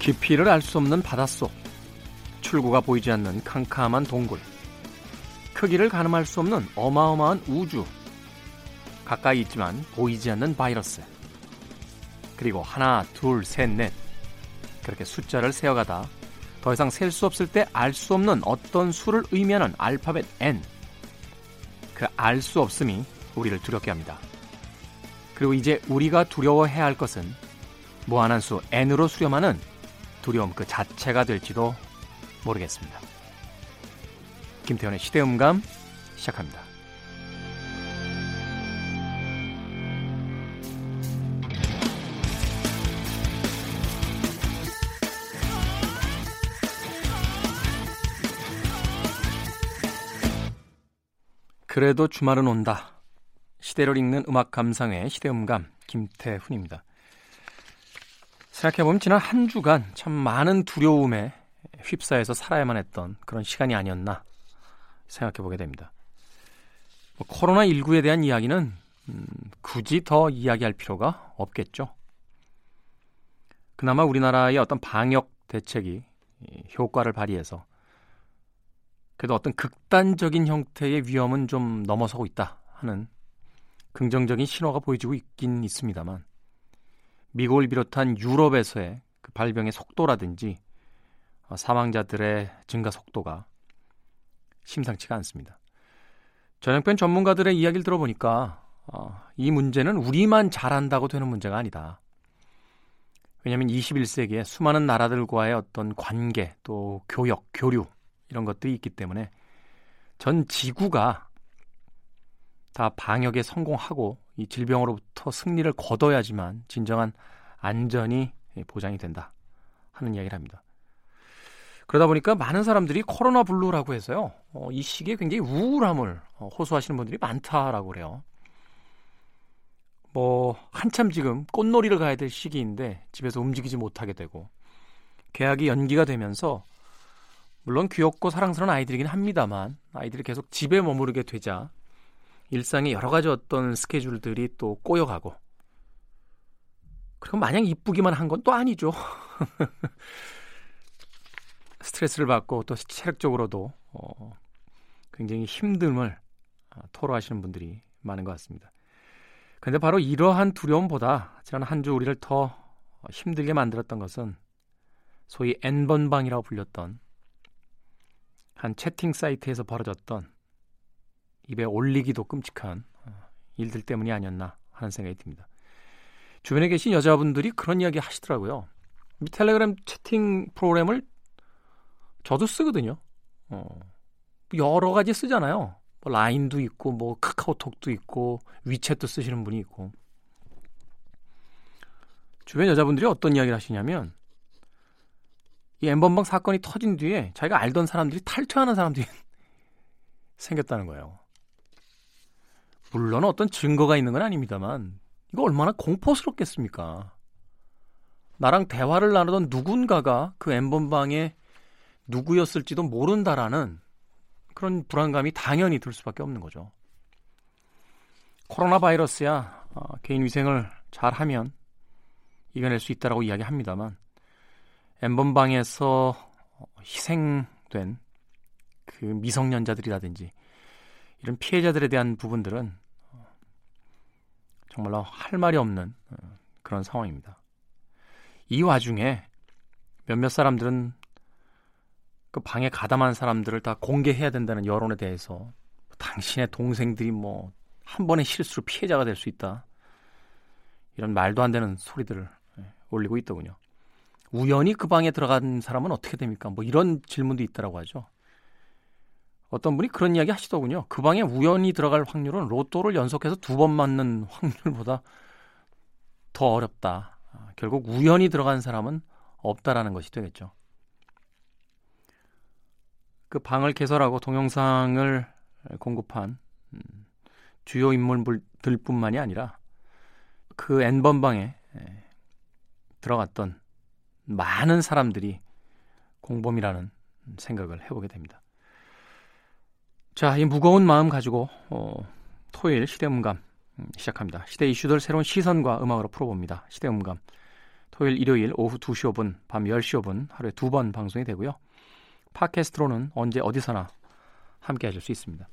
깊이를 알 수 없는 바닷속, 출구가 보이지 않는 캄캄한 동굴, 크기를 가늠할 수 없는 어마어마한 우주, 가까이 있지만 보이지 않는 바이러스, 그리고 하나, 둘, 셋, 넷 그렇게 숫자를 세어가다 더 이상 셀 수 없을 때 알 수 없는 어떤 수를 의미하는 알파벳 N. 그 알 수 없음이 우리를 두렵게 합니다. 그리고 이제 우리가 두려워해야 할 것은 무한한 수 N으로 수렴하는 두려움 그 자체가 될지도 모르겠습니다. 김태현의 시대음감 시작합니다. 그래도 주말은 온다. 시대를 읽는 음악 감상회 시대음감 김태훈입니다. 생각해보면 지난 한 주간 참 많은 두려움에 휩싸여서 살아야만 했던 그런 시간이 아니었나 생각해보게 됩니다. 뭐 코로나19에 대한 이야기는 음, 굳이 더 이야기할 필요가 없겠죠. 그나마 우리나라의 어떤 방역 대책이 효과를 발휘해서 그래도 어떤 극단적인 형태의 위험은 좀 넘어서고 있다 하는 긍정적인 신호가 보여지고 있긴 있습니다만 미국을 비롯한 유럽에서의 그 발병의 속도라든지 어, 사망자들의 증가 속도가 심상치가 않습니다. 전염병 전문가들의 이야기를 들어보니까 어, 이 문제는 우리만 잘한다고 되는 문제가 아니다. 왜냐하면 21세기에 수많은 나라들과의 어떤 관계 또 교역, 교류 이런 것들이 있기 때문에 전 지구가 다 방역에 성공하고 이 질병으로부터 승리를 거둬야지만 진정한 안전이 보장이 된다 하는 이야기를 합니다. 그러다 보니까 많은 사람들이 코로나 블루라고 해서요. 어, 이 시기에 굉장히 우울함을 어, 호소하시는 분들이 많다라고 그래요. 뭐 한참 지금 꽃놀이를 가야 될 시기인데 집에서 움직이지 못하게 되고 계약이 연기가 되면서 물론 귀엽고 사랑스러운 아이들이긴 합니다만 아이들이 계속 집에 머무르게 되자 일상의 여러 가지 어떤 스케줄들이 또 꼬여가고 그리고 마냥 이쁘기만 한 건 또 아니죠. 스트레스를 받고 또 체력적으로도 어, 굉장히 힘듦을 아, 토로하시는 분들이 많은 것 같습니다. 근데 바로 이러한 두려움보다 지난 한 주 우리를 더 힘들게 만들었던 것은 소위 N번방이라고 불렸던 한 채팅 사이트에서 벌어졌던 입에 올리기도 끔찍한 어, 일들 때문이 아니었나 하는 생각이 듭니다. 주변에 계신 여자분들이 그런 이야기 하시더라고요. 텔레그램 채팅 프로그램을 저도 쓰거든요. 어, 여러 가지 쓰잖아요. 뭐 라인도 있고, 뭐 카카오톡도 있고, 위챗도 쓰시는 분이 있고. 주변 여자분들이 어떤 이야기를 하시냐면, 이 엠번방 사건이 터진 뒤에 자기가 알던 사람들이 탈퇴하는 사람들이 생겼다는 거예요. 물론 어떤 증거가 있는 건 아닙니다만 이거 얼마나 공포스럽겠습니까? 나랑 대화를 나누던 누군가가 그 엠번방에 누구였을지도 모른다라는 그런 불안감이 당연히 들 수밖에 없는 거죠. 코로나 바이러스야 어, 개인 위생을 잘하면 이겨낼 수 있다라고 이야기합니다만 엠번방에서 희생된 그 미성년자들이라든지 이런 피해자들에 대한 부분들은 정말로 할 말이 없는 어, 그런 상황입니다. 이 와중에 몇몇 사람들은 그 방에 가담한 사람들을 다 공개해야 된다는 여론에 대해서 당신의 동생들이 뭐 한 번의 실수로 피해자가 될 수 있다. 이런 말도 안 되는 소리들을 예, 올리고 있더군요. 우연히 그 방에 들어간 사람은 어떻게 됩니까? 뭐 이런 질문도 있다라고 하죠. 어떤 분이 그런 이야기 하시더군요. 그 방에 우연히 들어갈 확률은 로또를 연속해서 두 번 맞는 확률보다 더 어렵다. 아, 결국 우연히 들어간 사람은 없다라는 것이 되겠죠. 그 방을 개설하고 동영상을 공급한 음, 주요 인물들뿐만이 아니라 그 N번 방에 들어갔던 많은 사람들이 공범이라는 생각을 해보게 됩니다. 자, 이 무거운 마음 가지고 어, 토요일 시대음감 음, 시작합니다. 시대 이슈들 새로운 시선과 음악으로 풀어봅니다. 시대음감 토요일, 일요일 오후 2시 5분, 밤 10시 5분 하루에 두 번 방송이 되고요. 팟캐스트로는 언제 어디서나 함께 하실 수 있습니다.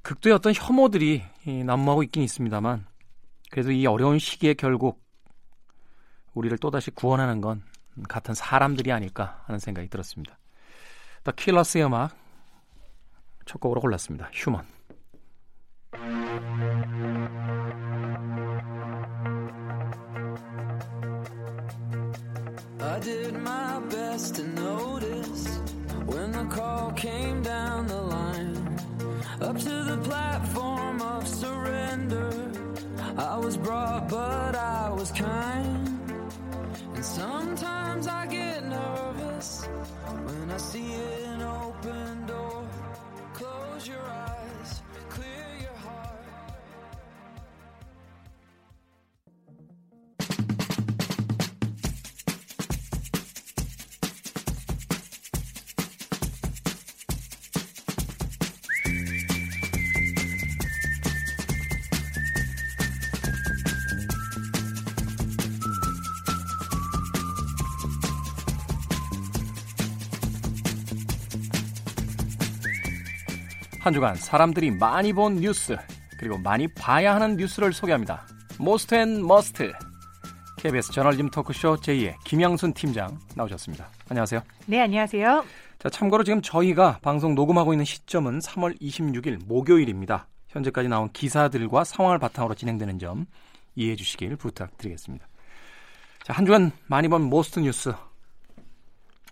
극도의 어떤 혐오들이 난무하고 있긴 있습니다만 그래도 이 어려운 시기에 결국 우리를 또다시 구원하는 건 같은 사람들이 아닐까 하는 생각이 들었습니다. 더 킬러스의 음악 첫 곡으로 골랐습니다. 휴먼. I did my best to notice when the call came down the line up to the platform of surrender. I was brought, but I was kind. And sometimes I get nervous when I see an 한 주간 사람들이 많이 본 뉴스 그리고 많이 봐야 하는 뉴스를 소개합니다. most and must KBS 저널리즘 토크쇼 J의 김영순 팀장 나오셨습니다. 안녕하세요. 네, 안녕하세요. 자, 참고로 지금 저희가 방송 녹음하고 있는 시점은 3월 26일 목요일입니다. 현재까지 나온 기사들과 상황을 바탕으로 진행되는 점 이해해 주시길 부탁드리겠습니다. 자, 한 주간 많이 본 most 뉴스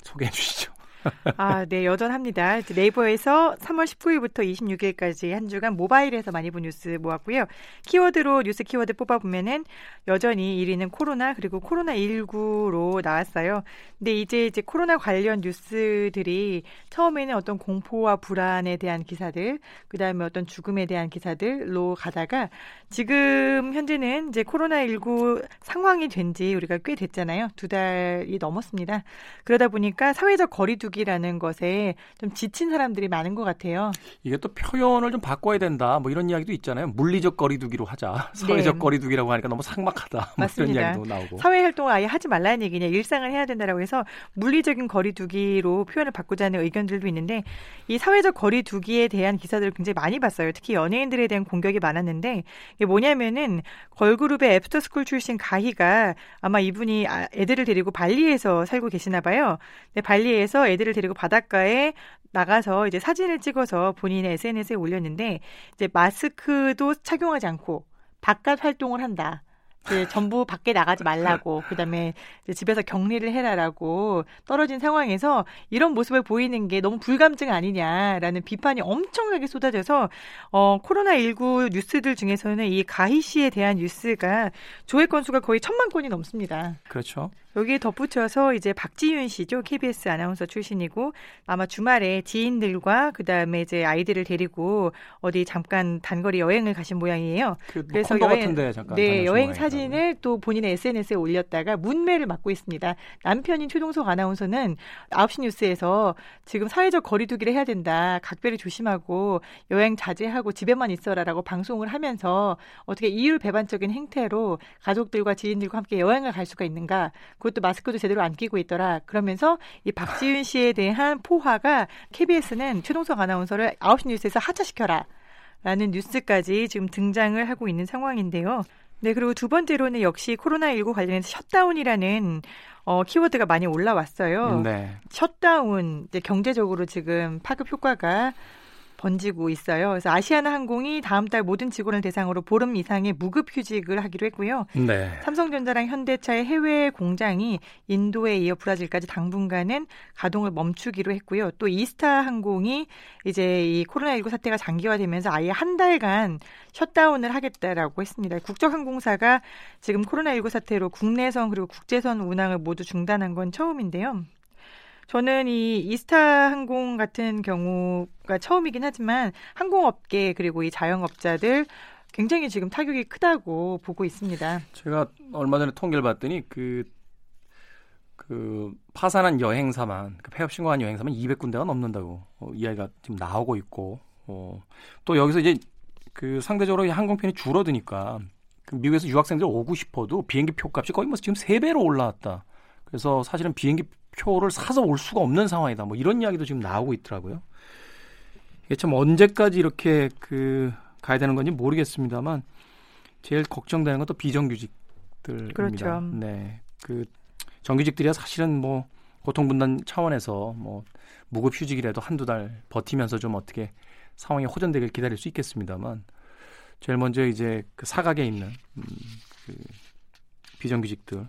소개해 주시죠. 아, 네, 여전합니다. 네이버에서 3월 19일부터 26일까지 한 주간 모바일에서 많이 본 뉴스 모았고요. 키워드로 뉴스 키워드 뽑아보면은 여전히 1위는 코로나 그리고 코로나19로 나왔어요. 근데 이제 이제 코로나 관련 뉴스들이 처음에는 어떤 공포와 불안에 대한 기사들, 그 다음에 어떤 죽음에 대한 기사들로 가다가 지금 현재는 이제 코로나19 상황이 된 지 우리가 꽤 됐잖아요. 두 달이 넘었습니다. 그러다 보니까 사회적 거리두기 거리두기라는 것에 좀 지친 사람들이 많은 것 같아요. 이게 또 표현을 좀 바꿔야 된다. 뭐 이런 이야기도 있잖아요. 물리적 거리두기로 하자. 사회적 네. 거리두기라고 하니까 너무 삭막하다. 뭐. 이런 이야기도 나오고. 사회 활동을 아예 하지 말라는 얘기냐. 일상을 해야 된다라고 해서 물리적인 거리두기로 표현을 바꾸자는 의견들도 있는데 이 사회적 거리두기에 대한 기사들을 굉장히 많이 봤어요. 특히 연예인들에 대한 공격이 많았는데 이게 뭐냐면은 걸그룹의 애프터스쿨 출신 가희가 아마 이분이 아, 애들을 데리고 발리에서 살고 계시나 봐요. 근데 발리에서 애들 아이들을 데리고 바닷가에 나가서 이제 사진을 찍어서 본인의 SNS에 올렸는데 이제 마스크도 착용하지 않고 바깥 활동을 한다. 이제 전부 밖에 나가지 말라고 그다음에 집에서 격리를 해라라고 떨어진 상황에서 이런 모습을 보이는 게 너무 불감증 아니냐라는 비판이 엄청나게 쏟아져서 어 코로나 19 뉴스들 중에서는 이 가희 씨에 대한 뉴스가 조회 건수가 거의 천만 건이 넘습니다. 그렇죠. 여기에 덧붙여서 이제 박지윤 씨죠. KBS 아나운서 출신이고 아마 주말에 지인들과 그다음에 이제 아이들을 데리고 어디 잠깐 단거리 여행을 가신 모양이에요. 그, 뭐 그래서 여행 같은데 잠깐 네, 여행 사진을 또 본인의 SNS에 올렸다가 문매를 맞고 있습니다. 남편인 최동석 아나운서는 9시 뉴스에서 지금 사회적 거리두기를 해야 된다. 각별히 조심하고 여행 자제하고 집에만 있어라라고 방송을 하면서 어떻게 이율 배반적인 행태로 가족들과 지인들과 함께 여행을 갈 수가 있는가? 그것도 마스크도 제대로 안 끼고 있더라. 그러면서 이 박지윤 씨에 대한 포화가 KBS는 최동석 아나운서를 9시 뉴스에서 하차시켜라. 라는 뉴스까지 지금 등장을 하고 있는 상황인데요. 네, 그리고 두 번째로는 역시 코로나19 관련해서 셧다운이라는 어, 키워드가 많이 올라왔어요. 네. 셧다운, 이제 경제적으로 지금 파급 효과가 번지고 있어요. 그래서 아시아나 항공이 다음 달 모든 직원을 대상으로 보름 이상의 무급 휴직을 하기로 했고요. 네. 삼성전자랑 현대차의 해외 공장이 인도에 이어 브라질까지 당분간은 가동을 멈추기로 했고요. 또 이스타 항공이 이제 이 코로나19 사태가 장기화되면서 아예 한 달간 셧다운을 하겠다라고 했습니다. 국적항공사가 지금 코로나19 사태로 국내선 그리고 국제선 운항을 모두 중단한 건 처음인데요. 저는 이 이스타 항공 같은 경우가 처음이긴 하지만 항공업계 그리고 이 자영업자들 굉장히 지금 타격이 크다고 보고 있습니다. 제가 얼마 전에 통계를 봤더니 그, 그 파산한 여행사만, 그 폐업 신고한 여행사만 200군데가 넘는다고 어, 이야기가 지금 나오고 있고, 어, 또 여기서 이제 그 상대적으로 항공편이 줄어드니까 그 미국에서 유학생들 오고 싶어도 비행기 표값이 거의 뭐 지금 세 배로 올라왔다. 그래서 사실은 비행기 표를 사서 올 수가 없는 상황이다. 뭐 이런 이야기도 지금 나오고 있더라고요. 이게 참 언제까지 이렇게 그 가야 되는 건지 모르겠습니다만 제일 걱정되는 건 또 비정규직들입니다. 그렇죠. 네. 그 정규직들이야 사실은 뭐 고통 분담 차원에서 뭐 무급 휴직이라도 한두 달 버티면서 좀 어떻게 상황이 호전되길 기다릴 수 있겠습니다만 제일 먼저 이제 그 사각에 있는 음, 그 비정규직들 어,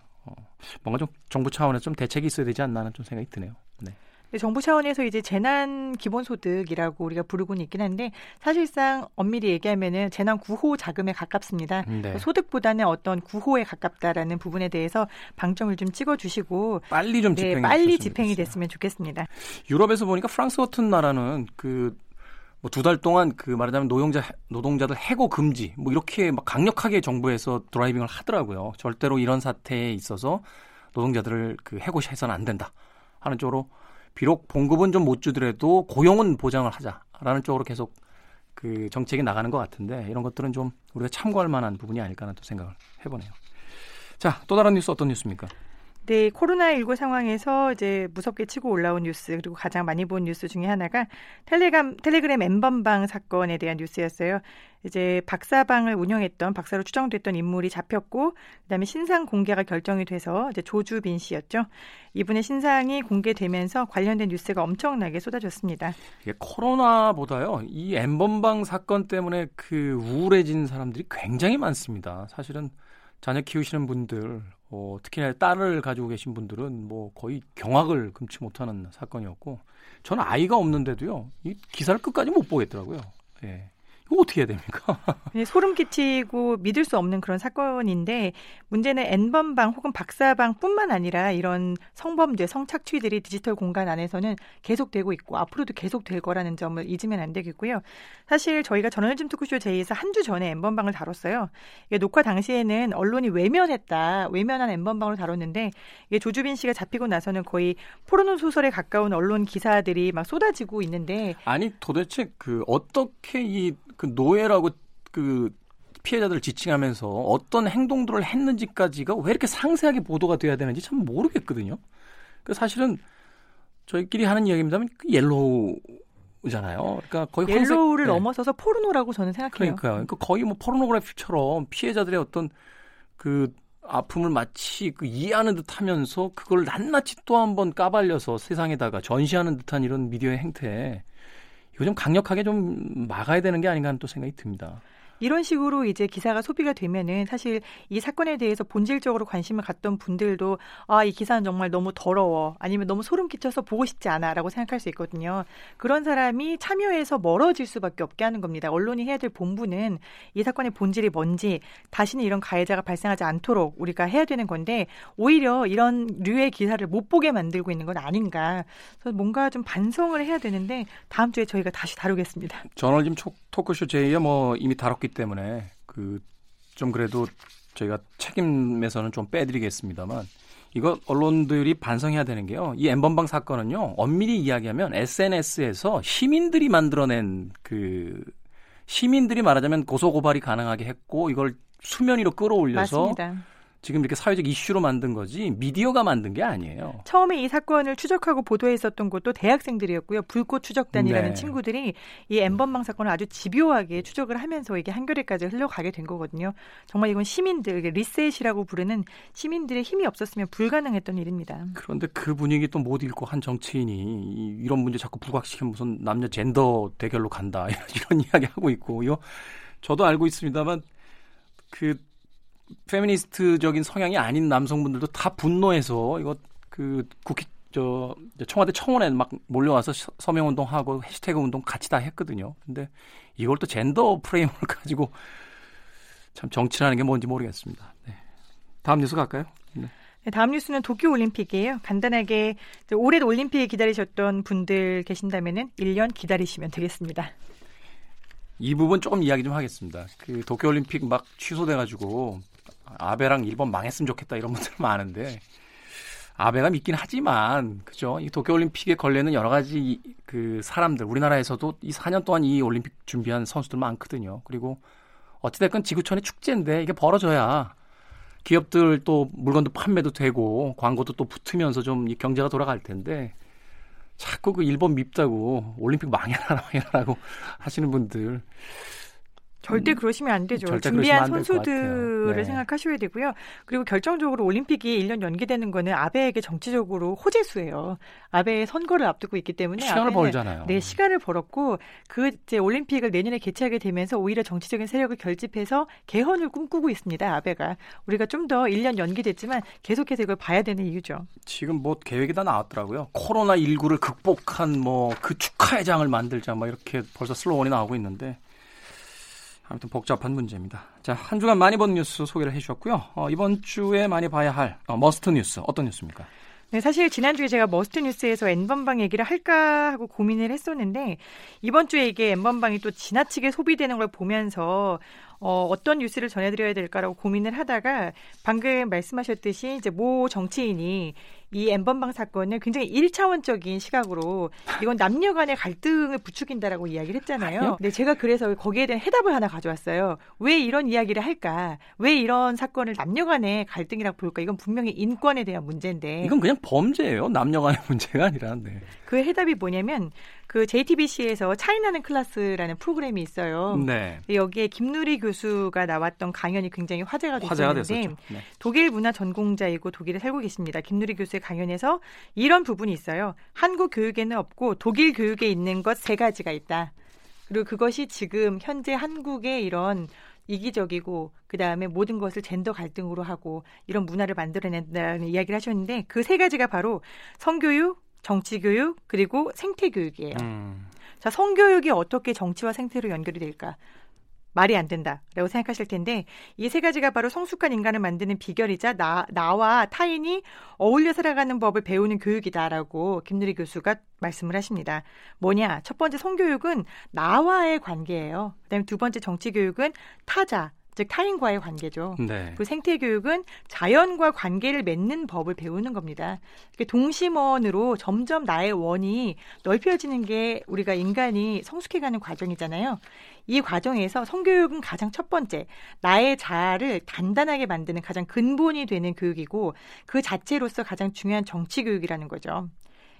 뭔가 좀 정부 차원에서 좀 대책이 있어야 되지 않나 하는 좀 생각이 드네요. 네. 정부 차원에서 이제 재난 기본소득이라고 우리가 부르고는 있긴 한데 사실상 엄밀히 얘기하면은 재난 구호 자금에 가깝습니다. 네. 소득보다는 어떤 구호에 가깝다라는 부분에 대해서 방점을 좀 찍어주시고 빨리 좀 네, 집행이 빨리 집행이 됐으면 좋겠습니다. 유럽에서 보니까 프랑스 같은 나라는 그 뭐 두 달 동안 그 말하자면 노동자 노동자들 해고 금지 뭐 이렇게 막 강력하게 정부에서 드라이빙을 하더라고요. 절대로 이런 사태에 있어서 노동자들을 그 해고해서는 안 된다 하는 쪽으로 비록 봉급은 좀 못 주더라도 고용은 보장을 하자라는 쪽으로 계속 그 정책이 나가는 것 같은데 이런 것들은 좀 우리가 참고할 만한 부분이 아닐까 하는 또 생각을 해보네요. 자, 또 다른 뉴스 어떤 뉴스입니까? 네, 코로나19 상황에서 이제 무섭게 치고 올라온 뉴스 그리고 가장 많이 본 뉴스 중에 하나가 텔레그램 텔레그램 엠번방 사건에 대한 뉴스였어요. 이제 박사방을 운영했던 박사로 추정됐던 인물이 잡혔고 그다음에 신상 공개가 결정이 돼서 이제 조주빈 씨였죠. 이분의 신상이 공개되면서 관련된 뉴스가 엄청나게 쏟아졌습니다. 이게 코로나보다요. 이 엠번방 사건 때문에 그 우울해진 사람들이 굉장히 많습니다. 사실은 자녀 키우시는 분들 어, 특히나 딸을 가지고 계신 분들은 뭐 거의 경악을 금치 못하는 사건이었고 저는 아이가 없는데도요 이 기사를 끝까지 못 보겠더라고요. 예. 이거 어떻게 해야 됩니까? 네, 소름 끼치고 믿을 수 없는 그런 사건인데 문제는 N번방 혹은 박사방뿐만 아니라 이런 성범죄, 성착취들이 디지털 공간 안에서는 계속되고 있고 앞으로도 계속될 거라는 점을 잊으면 안 되겠고요. 사실 저희가 저널즘 토크쇼 제이에서 한 주 전에 N번방을 다뤘어요. 이게 녹화 당시에는 언론이 외면했다, 외면한 N번방으로 다뤘는데 이게 조주빈 씨가 잡히고 나서는 거의 포르노 소설에 가까운 언론 기사들이 막 쏟아지고 있는데 아니 도대체 그 어떻게 이그 노예라고 그 피해자들을 지칭하면서 어떤 행동들을 했는지까지가 왜 이렇게 상세하게 보도가 돼야 되는지 참 모르겠거든요. 그 사실은 저희끼리 하는 이야기입니다만 그 yellow잖아요. 그러니까 거의 yellow를 황색, 네. 넘어서서 포르노라고 저는 생각해요. 그러니까요. 그러니까 거의 뭐 포르노그래피처럼 피해자들의 어떤 그 아픔을 마치 그 이해하는 듯하면서 그걸 낱낱이 또 한 번 까발려서 세상에다가 전시하는 듯한 이런 미디어의 행태. 좀 강력하게 좀 막아야 되는 게 아닌가 하는 또 생각이 듭니다. 이런 식으로 이제 기사가 소비가 되면은 사실 이 사건에 대해서 본질적으로 관심을 갖던 분들도 아, 이 기사는 정말 너무 더러워. 아니면 너무 소름 끼쳐서 보고 싶지 않아. 라고 생각할 수 있거든요. 그런 사람이 참여해서 멀어질 수밖에 없게 하는 겁니다. 언론이 해야 될 본부는 이 사건의 본질이 뭔지 다시는 이런 가해자가 발생하지 않도록 우리가 해야 되는 건데 오히려 이런 류의 기사를 못 보게 만들고 있는 건 아닌가. 그래서 뭔가 좀 반성을 해야 되는데 다음 주에 저희가 다시 다루겠습니다. 저널짐 토크쇼 제이야 뭐 이미 다뤘기 없기 때문에 그 좀 그래도 저희가 책임에서는 좀 빼드리겠습니다만 이거 언론들이 반성해야 되는 게요. 이 엠번방 사건은요. 엄밀히 이야기하면 SNS에서 시민들이 만들어낸 그 시민들이 말하자면 고소 고발이 가능하게 했고 이걸 수면 위로 끌어올려서 맞습니다. 지금 이렇게 사회적 이슈로 만든 거지 미디어가 만든 게 아니에요. 처음에 이 사건을 추적하고 보도했었던 곳도 대학생들이었고요. 불꽃 추적단이라는 네. 친구들이 이 엠번방 사건을 아주 집요하게 추적을 하면서 이게 한겨레까지 흘러가게 된 거거든요. 정말 이건 시민들, 리셋이라고 부르는 시민들의 힘이 없었으면 불가능했던 일입니다. 그런데 그 분위기 또 못 읽고 한 정치인이 이런 문제 자꾸 부각시키면 무슨 남녀 젠더 대결로 간다 이런 이야기 하고 있고 이거 저도 알고 있습니다만 그 페미니스트적인 성향이 아닌 남성분들도 다 분노해서 이거 그 국회 저 청와대 청원에 막 몰려와서 서명 운동하고 해시태그 운동 같이 다 했거든요. 근데 이걸 또 젠더 프레임을 가지고 참 정치라는 게 뭔지 모르겠습니다. 네. 다음 뉴스 갈까요? 네. 네, 다음 뉴스는 도쿄 올림픽이에요. 간단하게 올해 올림픽 기다리셨던 분들 계신다면은 1년 기다리시면 되겠습니다. 이 부분 조금 이야기 좀 하겠습니다. 그 도쿄 올림픽 막 취소돼 가지고 아베랑 일본 망했으면 좋겠다 이런 분들 많은데 아베가 믿긴 하지만 그죠? 이 도쿄올림픽에 걸리는 여러 가지 그 사람들 우리나라에서도 이 4년 동안 이 올림픽 준비한 선수들 많거든요. 그리고 어찌됐건 지구촌의 축제인데 이게 벌어져야 기업들 또 물건도 판매도 되고 광고도 또 붙으면서 좀 경제가 돌아갈 텐데 자꾸 그 일본 밉다고 올림픽 망해라 망해라고 하시는 분들 절대 음, 그러시면 안 되죠. 준비한 안 선수들을 네. 생각하셔야 되고요. 그리고 결정적으로 올림픽이 1년 연기되는 거는 아베에게 정치적으로 호재수예요. 아베의 선거를 앞두고 있기 때문에 시간을 벌잖아요. 네, 시간을 벌었고 그 이제 올림픽을 내년에 개최하게 되면서 오히려 정치적인 세력을 결집해서 개헌을 꿈꾸고 있습니다. 아베가 우리가 좀 더 1년 연기됐지만 계속해서 이걸 봐야 되는 이유죠. 지금 뭐 계획이 다 나왔더라고요. 코로나 19를 극복한 뭐 그 축하회장을 만들자 뭐 이렇게 벌써 슬로건이 나오고 있는데 아무튼 복잡한 문제입니다. 자, 한 주간 많이 본 뉴스 소개를 해주셨고요. 어, 이번 주에 많이 봐야 할 어, must 뉴스 어떤 뉴스입니까? 네, 사실 지난주에 제가 must 뉴스에서 N번방 얘기를 할까 하고 고민을 했었는데 이번 주에 이게 N번방이 또 지나치게 소비되는 걸 보면서 어, 어떤 뉴스를 전해드려야 될까라고 고민을 하다가 방금 말씀하셨듯이 이제 모 정치인이 이 엠번방 사건을 굉장히 1차원적인 시각으로 이건 남녀 간의 갈등을 부추긴다라고 이야기를 했잖아요. 네, 제가 그래서 거기에 대한 해답을 하나 가져왔어요. 왜 이런 이야기를 할까? 왜 이런 사건을 남녀 간의 갈등이라고 볼까? 이건 분명히 인권에 대한 문제인데. 이건 그냥 범죄예요. 남녀 간의 문제가 아니라. 네. 그 해답이 뭐냐면 그 JTBC에서 차이나는 클래스라는 프로그램이 있어요. 네. 여기에 김누리 교수가 나왔던 강연이 굉장히 화제가 됐었는데 네. 독일 문화 전공자이고 독일에 살고 계십니다. 김누리 교수의 강연에서 이런 부분이 있어요. 한국 교육에는 없고 독일 교육에 있는 것 세 가지가 있다. 그리고 그것이 지금 현재 한국의 이런 이기적이고 그 다음에 모든 것을 젠더 갈등으로 하고 이런 문화를 만들어낸다는 이야기를 하셨는데 그 세 가지가 바로 성교육, 정치교육 그리고 생태교육이에요. 음. 자, 성교육이 어떻게 정치와 생태로 연결이 될까? 말이 안 된다라고 생각하실 텐데 이 세 가지가 바로 성숙한 인간을 만드는 비결이자 나, 나와 타인이 어울려 살아가는 법을 배우는 교육이다라고 김누리 교수가 말씀을 하십니다. 뭐냐? 첫 번째 성교육은 나와의 관계예요. 그다음에 두 번째 정치 교육은 타자, 즉 타인과의 관계죠. 네. 그 생태 교육은 자연과 관계를 맺는 법을 배우는 겁니다. 동심원으로 점점 나의 원이 넓혀지는 게 우리가 인간이 성숙해가는 과정이잖아요. 이 과정에서 성교육은 가장 첫 번째 나의 자아를 단단하게 만드는 가장 근본이 되는 교육이고 그 자체로서 가장 중요한 정치 교육이라는 거죠.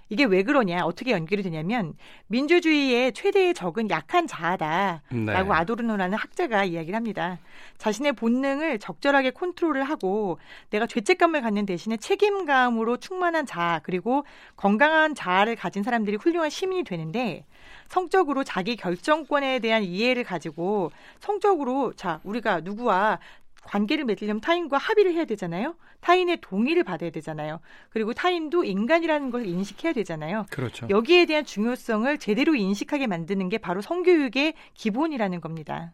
이게 왜 그러냐, 어떻게 연결이 되냐면 민주주의의 최대의 적은 약한 자아다라고 네. 아도르노라는 학자가 이야기를 합니다. 자신의 본능을 적절하게 컨트롤을 하고 내가 죄책감을 갖는 대신에 책임감으로 충만한 자아 그리고 건강한 자아를 가진 사람들이 훌륭한 시민이 되는데 성적으로 자기 결정권에 대한 이해를 가지고 성적으로 자 우리가 누구와 관계를 맺으려면 타인과 합의를 해야 되잖아요. 타인의 동의를 받아야 되잖아요. 그리고 타인도 인간이라는 걸 인식해야 되잖아요. 그렇죠. 여기에 대한 중요성을 제대로 인식하게 만드는 게 바로 성교육의 기본이라는 겁니다.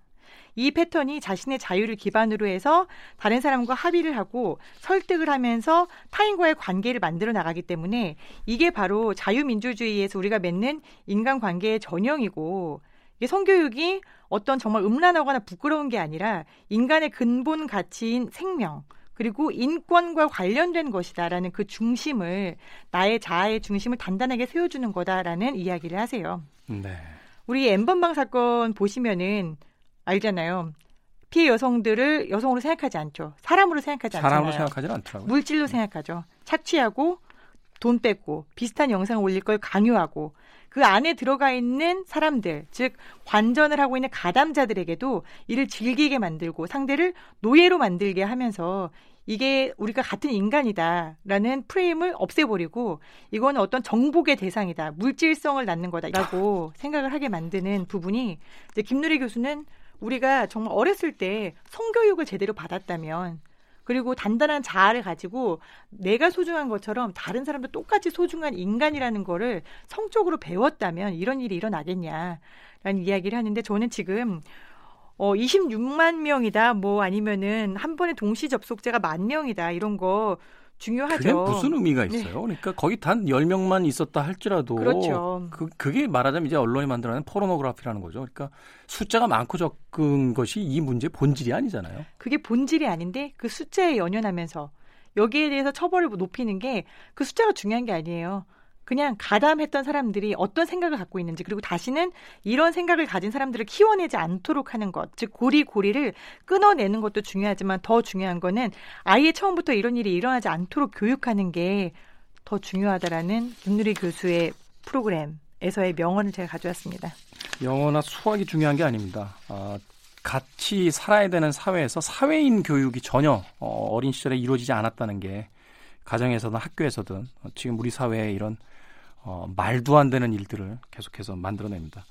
이 패턴이 자신의 자유를 기반으로 해서 다른 사람과 합의를 하고 설득을 하면서 타인과의 관계를 만들어 나가기 때문에 이게 바로 자유민주주의에서 우리가 맺는 인간관계의 전형이고 이게 성교육이 어떤 정말 음란하거나 부끄러운 게 아니라 인간의 근본 가치인 생명 그리고 인권과 관련된 것이다라는 그 중심을 나의 자아의 중심을 단단하게 세워주는 거다라는 이야기를 하세요. 네. 우리 엠번방 사건 보시면은 알잖아요. 피해 여성들을 여성으로 생각하지 않죠. 사람으로 생각하지 않잖아요. 사람으로 생각하지 않더라고요. 물질로 생각하죠. 착취하고 돈 뺏고 비슷한 영상을 올릴 걸 강요하고 그 안에 들어가 있는 사람들, 즉 관전을 하고 있는 가담자들에게도 이를 즐기게 만들고 상대를 노예로 만들게 하면서 이게 우리가 같은 인간이다라는 프레임을 없애버리고 이거는 어떤 정복의 대상이다, 물질성을 낳는 거다라고 생각을 하게 만드는 부분이 이제 김누리 교수는 우리가 정말 어렸을 때 성교육을 제대로 받았다면 그리고 단단한 자아를 가지고 내가 소중한 것처럼 다른 사람도 똑같이 소중한 인간이라는 거를 성적으로 배웠다면 이런 일이 일어나겠냐라는 이야기를 하는데 저는 지금 어 26만 명이다 뭐 아니면은 한 번에 동시 접속자가 만 명이다 이런 거 중요하죠. 그게 무슨 의미가 네. 있어요? 네. 그러니까 거기 단 10명만 있었다 할지라도 그렇죠. 그, 그게 말하자면 이제 언론이 만들어낸 포르노그래피라는 거죠. 그러니까 숫자가 많고 적은 것이 이 문제의 본질이 아니잖아요. 그게 본질이 아닌데 그 숫자에 연연하면서 여기에 대해서 처벌을 높이는 게 그 숫자가 중요한 게 아니에요. 그냥 가담했던 사람들이 어떤 생각을 갖고 있는지 그리고 다시는 이런 생각을 가진 사람들을 키워내지 않도록 하는 것, 즉 고리 고리를 끊어내는 것도 중요하지만 더 중요한 거는 아예 처음부터 이런 일이 일어나지 않도록 교육하는 게 더 중요하다라는 윤누리 교수의 프로그램에서의 명언을 제가 가져왔습니다. 영어나 수학이 중요한 게 아닙니다. 아, 같이 살아야 되는 사회에서 사회인 교육이 전혀 어, 어린 시절에 이루어지지 않았다는 게 가정에서든 학교에서든 어, 지금 우리 사회에 이런 어, 말도 안 되는 일들을 계속해서 만들어냅니다.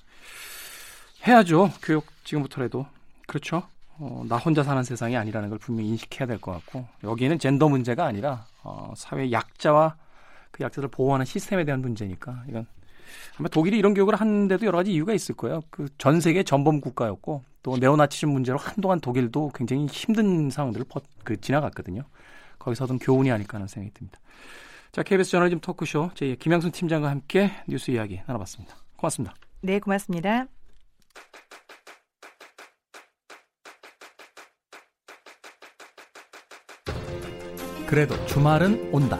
해야죠. 교육 지금부터라도. 그렇죠. 어, 나 혼자 사는 세상이 아니라는 걸 분명히 인식해야 될 것 같고 여기에는 젠더 문제가 아니라 어, 사회 약자와 그 약자를 보호하는 시스템에 대한 문제니까 이건 아마 독일이 이런 교육을 하는데도 여러 가지 이유가 있을 거예요. 그 전 세계 전범 국가였고 또 네오나치즘 문제로 한동안 독일도 굉장히 힘든 상황들을 퍼, 그 지나갔거든요. 거기서 얻은 교훈이 아닐까 하는 생각이 듭니다. 자, KBS 저널리즘 토크쇼 제 김양순 팀장과 함께 뉴스 이야기 나눠봤습니다. 고맙습니다. 네, 고맙습니다. 그래도 주말은 온다.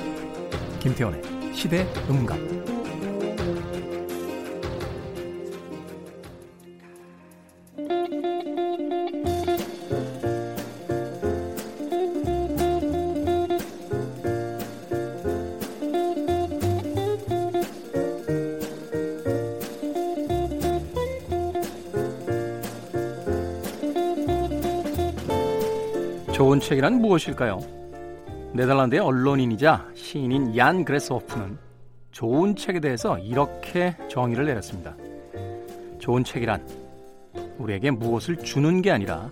김태원의 시대 음감. 책이란 무엇일까요? 네덜란드의 언론인이자 시인인 얀 그레스호프는 좋은 책에 대해서 이렇게 정의를 내렸습니다. 좋은 책이란 우리에게 무엇을 주는 게 아니라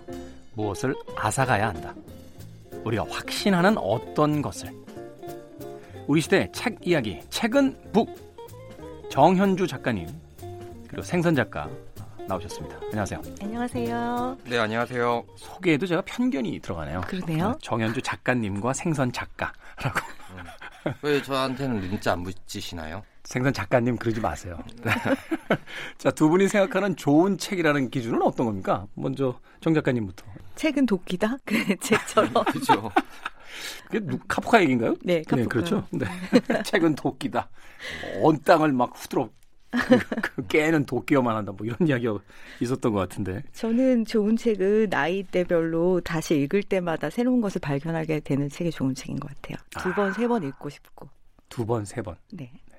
무엇을 앗아가야 한다. 우리가 확신하는 어떤 것을. 우리 시대 책 이야기, 책은 북. 정현주 작가님, 그리고 생선 작가, 나오셨습니다. 안녕하세요. 안녕하세요. 네, 안녕하세요. 소개에도 제가 편견이 들어가네요. 그러네요. 어, 정현주 작가님과 생선 작가라고. 음. 왜 저한테는 문자 안 붙이시나요? 생선 작가님 그러지 마세요. 자, 두 분이 생각하는 좋은 책이라는 기준은 어떤 겁니까? 먼저 정 작가님부터. 책은 도끼다? 그 책처럼. 그죠. 그게 누, 카프카 얘기인가요? 네, 카프카. 네, 그렇죠. 네. 책은 도끼다. 온 땅을 막 후드러 그 깨는 도끼어만 한다 뭐 이런 이야기가 있었던 것 같은데 저는 좋은 책은 나이 대별로 다시 읽을 때마다 새로운 것을 발견하게 되는 책이 좋은 책인 것 같아요 두 번, 아. 세번 읽고 싶고 두 번, 세 번? 네. 네.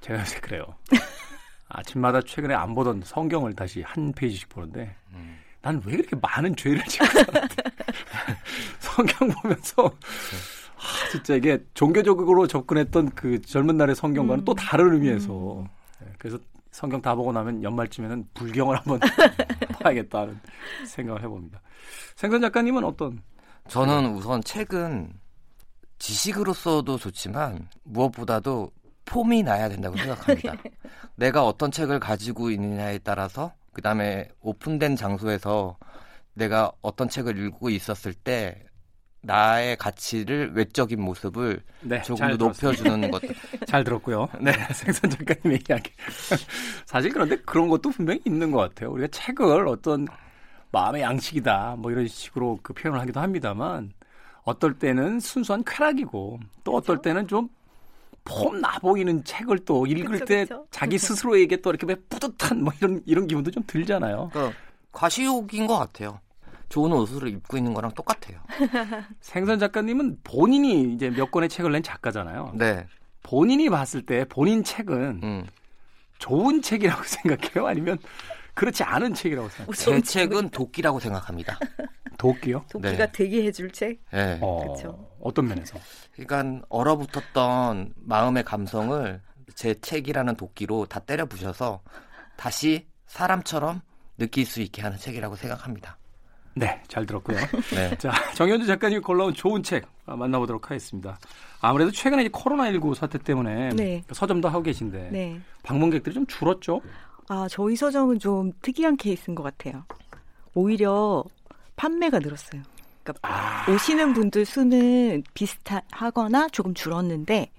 제가 요새 그래요 아침마다 최근에 안 보던 성경을 다시 한 페이지씩 보는데 음. 난왜 그렇게 많은 죄를 짓고 살았지 성경 보면서 아, 진짜 이게 종교적으로 접근했던 그 젊은 날의 성경과는 음. 또 다른 의미에서 음. 네, 그래서 성경 다 보고 나면 연말쯤에는 불경을 한번 봐야겠다는 생각을 해봅니다. 생선 작가님은 어떤? 저는 우선 책은 지식으로서도 좋지만 무엇보다도 폼이 나야 된다고 생각합니다. 내가 어떤 책을 가지고 있느냐에 따라서 그 다음에 오픈된 장소에서 내가 어떤 책을 읽고 있었을 때 나의 가치를 외적인 모습을 네, 조금 더 높여주는 것들. 잘 들었고요. 네, 생선 작가님의 이야기. 사실 그런데 그런 것도 분명히 있는 것 같아요. 우리가 책을 어떤 마음의 양식이다, 뭐 이런 식으로 그 표현을 하기도 합니다만, 어떨 때는 순수한 쾌락이고, 또 그렇죠? 어떨 때는 좀 폼나 보이는 책을 또 읽을 그쵸, 때 그쵸? 자기 스스로에게 또 이렇게 뿌듯한 뭐 이런 이런 기분도 좀 들잖아요. 그러니까 과시욕인 것 같아요. 좋은 옷을 입고 있는 거랑 똑같아요. 생선 작가님은 본인이 이제 몇 권의 책을 낸 작가잖아요. 네. 본인이 봤을 때 본인 책은 음. 좋은 책이라고 생각해요? 아니면 그렇지 않은 책이라고 생각해요? 제 책은 도끼라고 생각합니다. 도끼요? 도끼가 네. 되게 해줄 책? 네. 어, 그렇죠. 어떤 면에서? 그러니까 얼어붙었던 마음의 감성을 제 책이라는 도끼로 다 때려 부셔서 다시 사람처럼 느낄 수 있게 하는 책이라고 생각합니다. 네, 잘 들었고요. 네. 자, 정현주 작가님이 골라온 좋은 책 만나보도록 하겠습니다. 아무래도 최근에 이 코로나19 사태 때문에 네. 서점도 하고 계신데 네. 방문객들이 좀 줄었죠? 아, 저희 서점은 좀 특이한 케이스인 것 같아요. 오히려 판매가 늘었어요. 그러니까 아. 오시는 분들 수는 비슷하거나 조금 줄었는데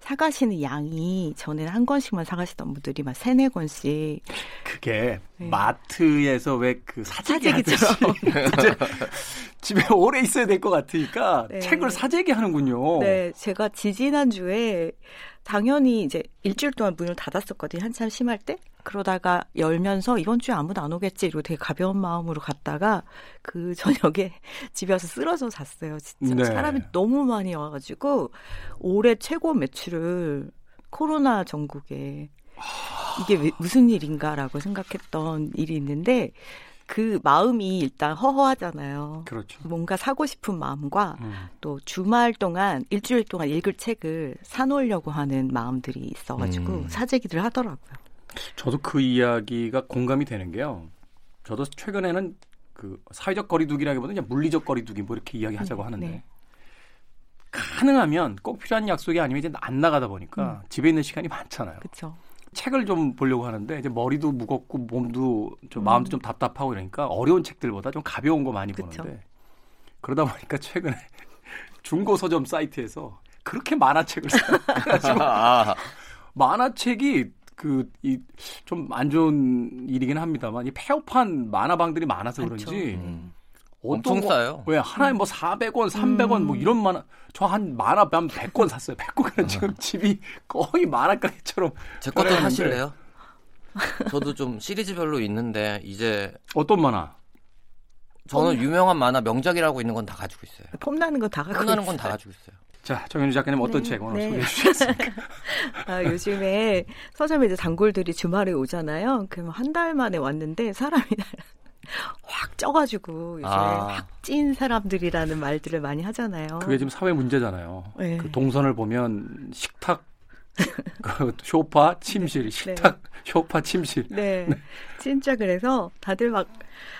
사가시는 양이 전에는 한 권씩만 사가시던 분들이 막 세네 권씩. 그게 네. 마트에서 왜 그 사재기 사재기처럼. 집에 오래 있어야 될 것 같으니까 네. 책을 사재기 하는군요. 네, 제가 지지난 주에 당연히 이제 일주일 동안 문을 닫았었거든요. 한참 심할 때. 그러다가 열면서 이번 주에 아무도 안 오겠지 이러고 되게 가벼운 마음으로 갔다가 그 저녁에 집에 와서 쓰러져 잤어요. 진짜 네. 사람이 너무 많이 와가지고 올해 최고 매출을 코로나 전국에 이게 왜- 무슨 일인가라고 생각했던 일이 있는데 그 마음이 일단 허허하잖아요. 그렇죠. 뭔가 사고 싶은 마음과 음. 또 주말 동안 일주일 동안 읽을 책을 사놓으려고 하는 마음들이 있어가지고 음. 사재기들 하더라고요. 저도 그 이야기가 공감이 되는 게요. 저도 최근에는 그 사회적 거리두기라기보다 그냥 물리적 거리두기 뭐 이렇게 이야기하자고 네, 하는데 네. 가능하면 꼭 필요한 약속이 아니면 이제 안 나가다 보니까 집에 있는 시간이 많잖아요. 그렇죠. 책을 좀 보려고 하는데 이제 머리도 무겁고 몸도 좀 음. 마음도 좀 답답하고 이러니까 어려운 책들보다 좀 가벼운 거 많이 그쵸. 보는데 그러다 보니까 최근에 중고 서점 사이트에서 그렇게 만화책을 사요. 그래가지고 아, 만화책이 그 이 좀 안 좋은 일이긴 합니다만 이 폐업한 만화방들이 많아서. 그런지 음. 엄청 거- 싸요. 왜 하나에 뭐 400원, 300원 뭐 음. 이런 만화 저한 만화 한 100권 샀어요. 100권은 지금 집이 거의 만화 가게처럼 제 것도. 하실래요? 저도 좀 시리즈별로 있는데 이제 어떤 만화? 저는 유명한 만화 명작이라고 있는 건 다 가지고 있어요. 폼나는 건다 갖고 끝나는 건 다. 가지고 있어요. 자, 정현주 작가님 어떤 네, 책 오늘 네. 소개해 주시겠습니까? 아, 요즘에 서점에 이제 단골들이 주말에 오잖아요. 그러면 한달 만에 왔는데 사람이 확 쪄가지고 요새 아. 확찐 사람들이라는 말들을 많이 하잖아요. 그게 지금 사회 문제잖아요. 네. 그 동선을 보면 식탁, 그 쇼파, 침실, 식탁, 쇼파, 침실. 네. 진짜 그래서 다들 막,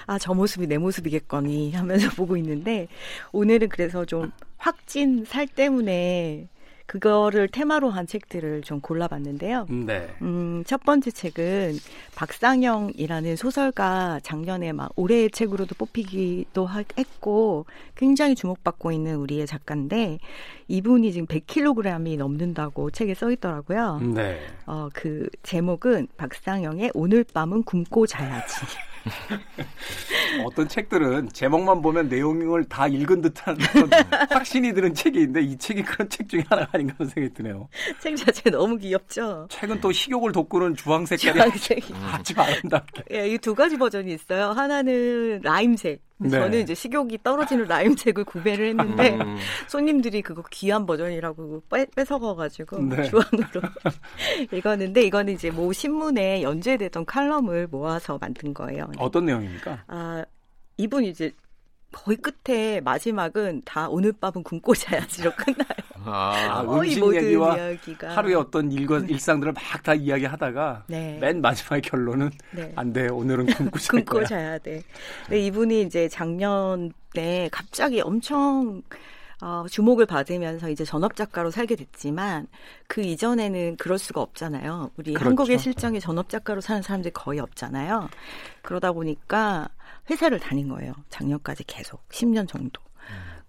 아, 저 모습이 내 모습이겠거니 하면서 보고 있는데, 오늘은 그래서 좀 확진 살 때문에 그거를 테마로 한 책들을 좀 골라봤는데요. 네. 음, 첫 번째 책은 박상영이라는 소설가 작년에 막 올해의 책으로도 뽑히기도 하- 했고 굉장히 주목받고 있는 우리의 작가인데 이분이 지금 100kg이 넘는다고 책에 써 있더라고요. 네. 어, 그 제목은 박상영의 오늘 밤은 굶고 자야지. 어떤 책들은 제목만 보면 내용을 다 읽은 듯한 확신이 드는 책이 있는데 이 책이 그런 책 중에 하나가 아닌가 하는 생각이 드네요. 책 자체 너무 귀엽죠? 책은 또 식욕을 돋구는 주황 색깔이 주황색이. 아주 아름답게. 예, 이 두 가지 버전이 있어요. 하나는 라임색. 네. 저는 이제 식욕이 떨어지는 라임색을 구매를 했는데 음. 손님들이 그거 귀한 버전이라고 뺏, 뺏어가가지고 네. 주황으로 읽었는데 이거는 이제 모 신문에 연재되던 칼럼을 모아서 만든 거예요. 어떤 내용입니까? 아 이분이 이제 거의 끝에 마지막은 다 오늘 밤은 굶고 자야지로 끝나요. 아, 음식 얘기와 이야기가 하루의 어떤 일과 일상들을 막 다 이야기하다가 네. 맨 마지막의 결론은 네. 안 돼. 오늘은 굶고 잘 굶고. 자야 돼. 근데 이분이 이제 작년에 갑자기 엄청 어, 주목을 받으면서 이제 전업 작가로 살게 됐지만 그 이전에는 그럴 수가 없잖아요. 우리 그렇죠. 한국의 실정에 전업 작가로 사는 사람들이 거의 없잖아요. 그러다 보니까 회사를 다닌 거예요. 작년까지 계속 10년 정도.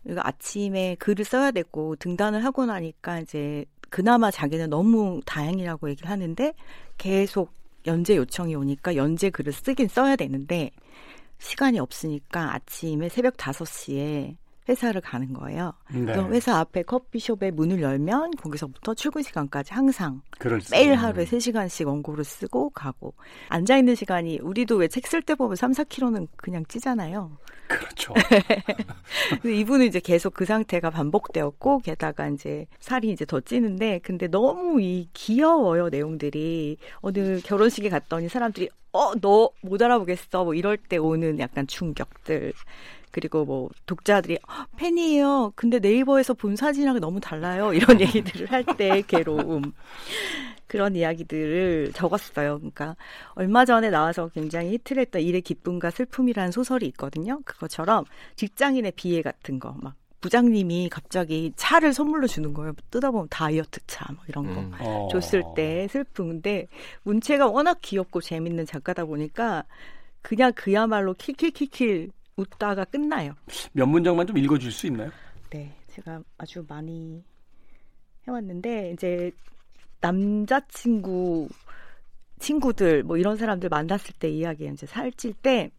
그리고 아침에 글을 써야 되고 등단을 하고 나니까 이제 그나마 자기는 너무 다행이라고 얘기를 하는데 계속 연재 요청이 오니까 연재 글을 쓰긴 써야 되는데 시간이 없으니까 아침에 새벽 5시에 회사를 가는 거예요. 네. 그래서 회사 앞에 커피숍에 문을 열면 거기서부터 출근 시간까지 항상 매일. 하루에 3시간씩 원고를 쓰고 가고 앉아 있는 시간이 우리도 왜 책 쓸 때 보면 3, 4kg는 그냥 찌잖아요. 그렇죠. 이분은 이제 계속 그 상태가 반복되었고 게다가 이제 살이 이제 더 찌는데 근데 너무 이 귀여워요 내용들이 어느 결혼식에 갔더니 사람들이 어 너 못 알아보겠어. 뭐 이럴 때 오는 약간 충격들. 그리고 뭐 독자들이 "어, 팬이에요. 근데 네이버에서 본 사진이랑 너무 달라요. 이런 얘기들을 할 때 괴로움. 그런 이야기들을 적었어요. 그러니까 얼마 전에 나와서 굉장히 히트를 했던 일의 기쁨과 슬픔이라는 소설이 있거든요. 그것처럼 직장인의 비애 같은 거 막 부장님이 갑자기 차를 선물로 주는 거예요. 뜯어보면 다이어트 차 뭐 이런 거. 음. 어. 줬을 때 슬픈데 문체가 워낙 귀엽고 재밌는 작가다 보니까 그냥 그야말로 킬킬킬킬 웃다가 끝나요. 몇 문장만 좀 읽어줄 수 있나요? 네, 제가 아주 많이 해왔는데 이제 남자친구 친구들 뭐 이런 사람들 만났을 때 이야기에 이제 살찔 때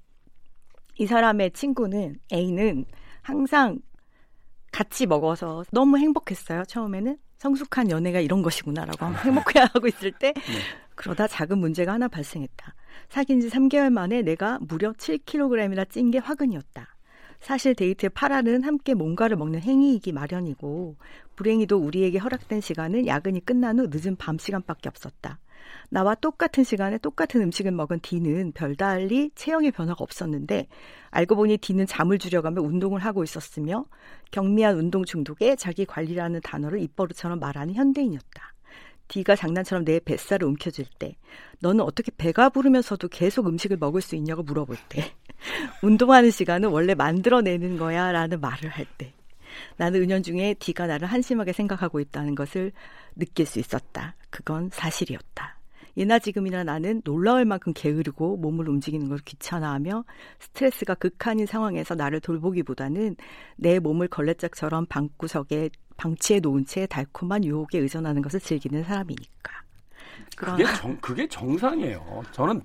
이 사람의 친구는 A는 항상 같이 먹어서 너무 행복했어요. 처음에는 성숙한 연애가 이런 것이구나라고 행복해하고 있을 때 네. 그러다 작은 문제가 하나 발생했다. 사귄 지 3개월 만에 내가 무려 7kg이나 찐 게 화근이었다. 사실 데이트의 8알은 함께 뭔가를 먹는 행위이기 마련이고 불행히도 우리에게 허락된 시간은 야근이 끝난 후 늦은 밤 시간밖에 없었다. 나와 똑같은 시간에 똑같은 음식을 먹은 D는 별달리 체형의 변화가 없었는데 알고 보니 D는 잠을 줄여가며 운동을 하고 있었으며 경미한 운동 중독에 자기 관리라는 단어를 입버릇처럼 말하는 현대인이었다. D가 장난처럼 내 뱃살을 움켜쥘 때 너는 어떻게 배가 부르면서도 계속 음식을 먹을 수 있냐고 물어볼 때 운동하는 시간은 원래 만들어내는 거야 라는 말을 할 때 나는 은연중에 D가 나를 한심하게 생각하고 있다는 것을 느낄 수 있었다. 그건 사실이었다. 예나 지금이나 나는 놀라울 만큼 게으르고 몸을 움직이는 걸 귀찮아하며 스트레스가 극한인 상황에서 나를 돌보기보다는 내 몸을 걸레짝처럼 방구석에 방치해 놓은 채 달콤한 유혹에 의존하는 것을 즐기는 사람이니까. 그게 정 그게 정상이에요. 저는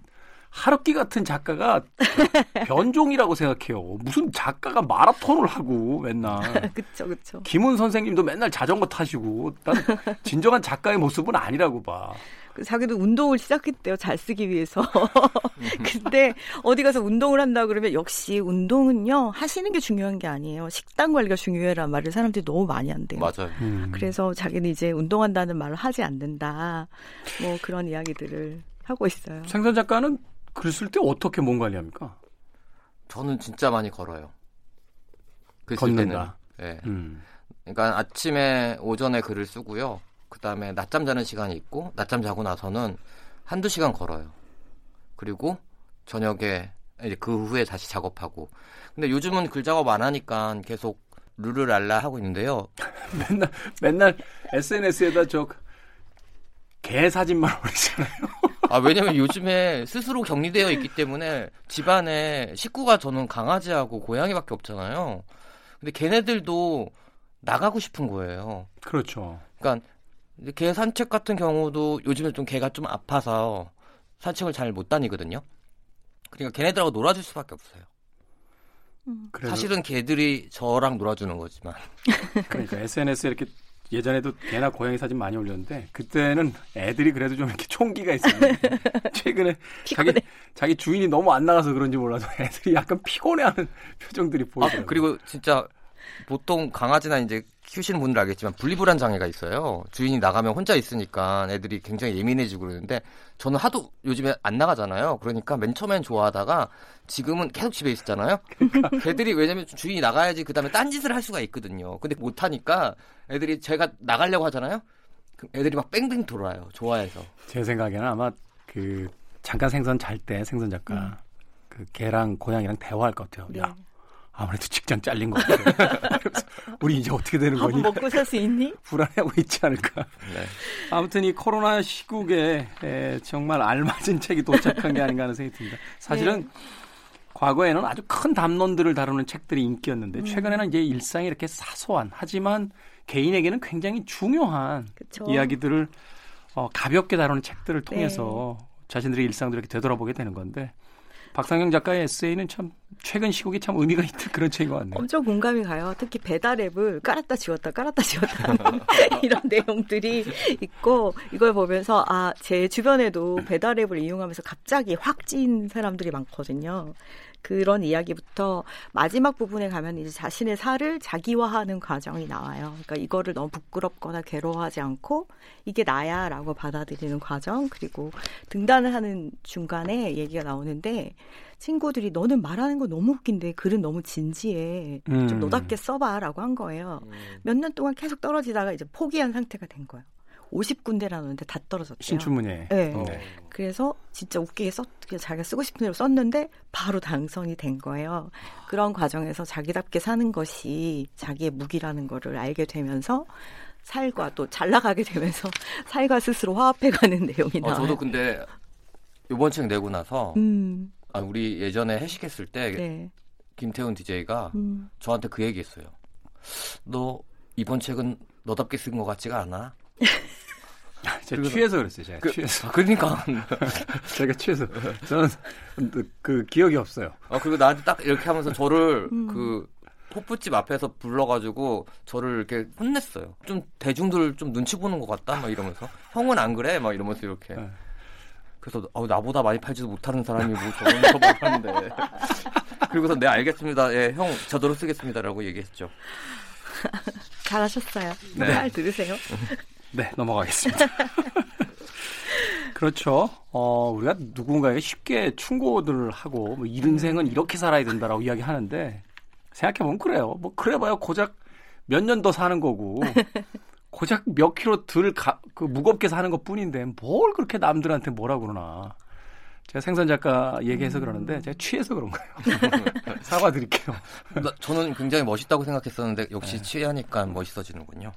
하루끼 같은 작가가 변종이라고 생각해요. 무슨 작가가 마라톤을 하고 맨날 그쵸 그쵸. 김훈 선생님도 맨날 자전거 타시고 난 진정한 작가의 모습은 아니라고 봐. 그 자기도 운동을 시작했대요. 잘 쓰기 위해서. 근데 어디 가서 운동을 한다 그러면 역시 운동은요 하시는 게 중요한 게 아니에요. 식단 관리가 중요해란 말을 사람들이 너무 많이 한대요. 맞아요. 음. 그래서 자기는 이제 운동한다는 말을 하지 않는다. 뭐 그런 이야기들을 하고 있어요. 생선 작가는 글 쓸 때 어떻게 몸 관리합니까? 저는 진짜 많이 걸어요. 글쓸 때는. 걷는다. 예. 음. 그러니까 아침에 오전에 글을 쓰고요. 그다음에 낮잠 자는 시간이 있고 낮잠 자고 나서는 한두 시간 걸어요. 그리고 저녁에 이제 그 후에 다시 작업하고. 근데 요즘은 글 작업 안 하니까 계속 르르랄라 하고 있는데요. 맨날 맨날 SNS에다 저 개 사진만 올리잖아요. 아, 왜냐면 요즘에 스스로 격리되어 있기 때문에 집안에 식구가 저는 강아지하고 고양이밖에 없잖아요. 근데 걔네들도 나가고 싶은 거예요. 그렇죠. 그러니까 이제 개 산책 같은 경우도 요즘에 좀 개가 좀 아파서 산책을 잘 못 다니거든요. 그러니까 걔네들하고 놀아줄 수밖에 없어요. 그래도 사실은 개들이 저랑 놀아주는 거지만 그러니까 SNS에 이렇게 예전에도 개나 고양이 사진 많이 올렸는데 그때는 애들이 그래도 좀 이렇게 총기가 있었는데 최근에 자기 자기 주인이 너무 안 나가서 그런지 몰라도 애들이 약간 피곤해하는 표정들이 아, 보이더라고요. 그리고 진짜 보통 강아지나 이제 키우시는 분들 알겠지만 분리불안 장애가 있어요. 주인이 나가면 혼자 있으니까 애들이 굉장히 예민해지고 그러는데 저는 하도 요즘에 안 나가잖아요. 그러니까 맨 처음엔 좋아하다가 지금은 계속 집에 있었잖아요. 애들이 왜냐면 주인이 나가야지 그다음에 딴 짓을 할 수가 있거든요. 근데 못 하니까 애들이 제가 나가려고 하잖아요. 그럼 애들이 막 뺑뺑 돌아요. 좋아해서. 제 생각에는 아마 그 잠깐 생선 잘 때 생선 작가 그 개랑 고양이랑 대화할 것 같아요. 야 아무래도 직장 잘린 것 같아. 그래서 우리 이제 어떻게 되는 거니? 먹고 살 수 있니? 불안해하고 있지 않을까. 네. 아무튼 이 코로나 시국에 에, 정말 알맞은 책이 도착한 게 아닌가 하는 생각이 듭니다. 사실은 네. 과거에는 아주 큰 담론들을 다루는 책들이 인기였는데 음. 최근에는 이제 일상이 이렇게 사소한 하지만 개인에게는 굉장히 중요한 그쵸. 이야기들을 어, 가볍게 다루는 책들을 네. 통해서 자신들의 일상들을 이렇게 되돌아보게 되는 건데 박상영 작가의 에세이는 참 최근 시국에 참 의미가 있는 그런 책인 것 같네요. 엄청 공감이 가요. 특히 배달 앱을 깔았다 지웠다 깔았다 지웠다 이런 내용들이 있고 이걸 보면서 아 제 주변에도 배달 앱을 이용하면서 갑자기 확 찐 사람들이 많거든요. 그런 이야기부터 마지막 부분에 가면 이제 자신의 살을 자기화하는 과정이 나와요. 그러니까 이거를 너무 부끄럽거나 괴로워하지 않고 이게 나야라고 받아들이는 과정 그리고 등단을 하는 중간에 얘기가 나오는데 친구들이 너는 말하는 거 너무 웃긴데 글은 너무 진지해. 좀 음. 너답게 써봐라고 한 거예요. 몇 년 동안 계속 떨어지다가 이제 포기한 상태가 된 거예요. 50군데라는데 다 떨어졌대요. 신춘문예. 네. 어. 네. 그래서 진짜 웃기게 썼, 그냥 자기가 쓰고 싶은 대로 썼는데 바로 당선이 된 거예요. 그런 과정에서 자기답게 사는 것이 자기의 무기라는 거를 알게 되면서 살과 또 잘 나가게 되면서 살과 스스로 화합해가는 내용이 어, 나와요. 저도 근데 이번 책 내고 나서 음, 아, 우리 예전에 회식했을 때 네. 김태훈 DJ가 음, 저한테 그 얘기했어요. 너 이번 책은 너답게 쓴 것 같지가 않아. 제가 취해서 그랬어요. 제가 그, 취해서. 아, 그러니까. 제가 취해서. 저는 그, 그 기억이 없어요. 아, 그리고 나한테 딱 이렇게 하면서 저를 음. 그 호프집 앞에서 불러가지고 저를 이렇게 혼냈어요. 좀 대중들 좀 눈치 보는 것 같다 막 이러면서 형은 안 그래 막 이러면서 이렇게. 네. 그래서 어, 나보다 많이 팔지도 못하는 사람이 뭐 저런 거 말하는데. 그리고서 네 알겠습니다. 예, 형 저대로 쓰겠습니다라고 얘기했죠. 잘하셨어요. 네. 잘 들으세요. 네, 넘어가겠습니다. 그렇죠. 어, 우리가 누군가에게 쉽게 충고들을 하고, 뭐, 이른생은 이렇게 살아야 된다라고 이야기하는데, 생각해보면 그래요. 뭐, 그래봐야 고작 몇 년 더 사는 거고, 고작 몇 킬로 덜 가, 그 무겁게 사는 것 뿐인데, 뭘 그렇게 남들한테 뭐라 그러나. 제가 생선 작가 얘기해서 그러는데, 제가 취해서 그런 거예요. 사과드릴게요. 나- 저는 굉장히 멋있다고 생각했었는데 역시 네. 취하니까 멋있어지는군요.